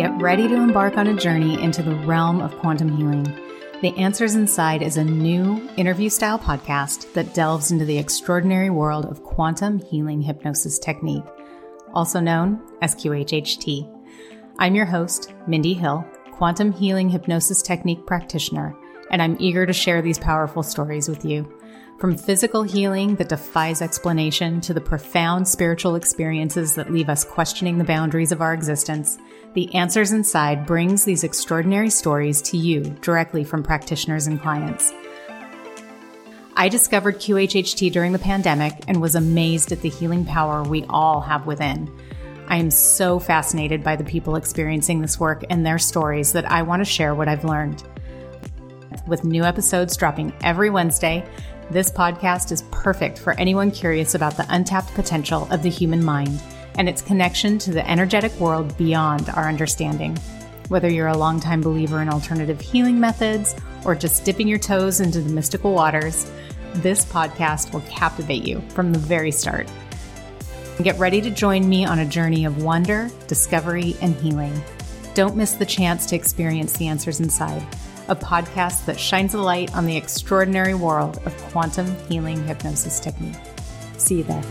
Get ready to embark on a journey into the realm of quantum healing. The Answers Inside is a new interview style podcast that delves into the extraordinary world of quantum healing hypnosis technique, also known as QHHT. I'm your host, Mindy Hill, quantum healing hypnosis technique practitioner, and I'm eager to share these powerful stories with you. From physical healing that defies explanation to the profound spiritual experiences that leave us questioning the boundaries of our existence, the Answers Inside brings these extraordinary stories to you directly from practitioners and clients. I discovered QHHT during the pandemic and was amazed at the healing power we all have within. I am so fascinated by the people experiencing this work and their stories that I want to share what I've learned. With new episodes dropping every Wednesday, this podcast is perfect for anyone curious about the untapped potential of the human mind and its connection to the energetic world beyond our understanding. Whether you're a longtime believer in alternative healing methods or just dipping your toes into the mystical waters, this podcast will captivate you from the very start. Get ready to join me on a journey of wonder, discovery, and healing. Don't miss the chance to experience the answers inside a podcast that shines a light on the extraordinary world of quantum healing hypnosis technique. See you there.